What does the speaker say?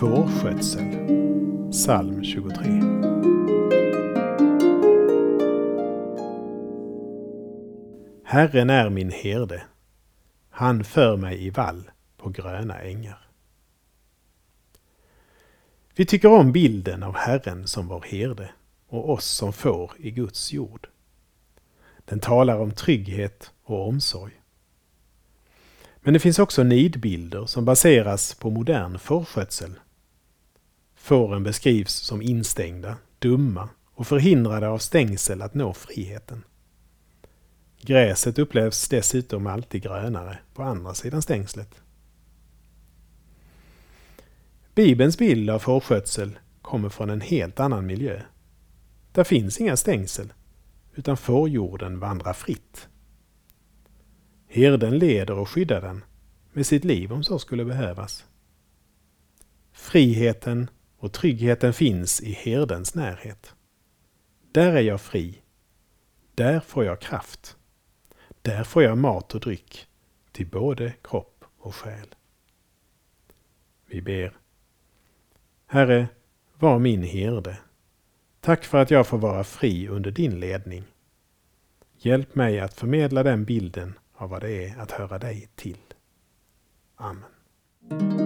Fårskötsel Psalm 23 Herren är min herde. Han för mig i vall på gröna ängar. Vi tycker om bilden av Herren som vår herde och oss som får i Guds jord. Den talar om trygghet och omsorg. Men det finns också nidbilder som baseras på modern fårskötsel. Fåren beskrivs som instängda, dumma och förhindrade av stängsel att nå friheten. Gräset upplevs dessutom alltid grönare på andra sidan stängslet. Bibelns bild av fårskötsel kommer från en helt annan miljö. Där finns inga stängsel, utan fårjorden vandrar fritt. Herden leder och skyddar den med sitt liv om så skulle behövas. Friheten och tryggheten finns i herdens närhet. Där är jag fri. Där får jag kraft. Där får jag mat och dryck till både kropp och själ. Vi ber. Herre, var min herde. Tack för att jag får vara fri under din ledning. Hjälp mig att förmedla den bilden av vad det är att höra dig till. Amen.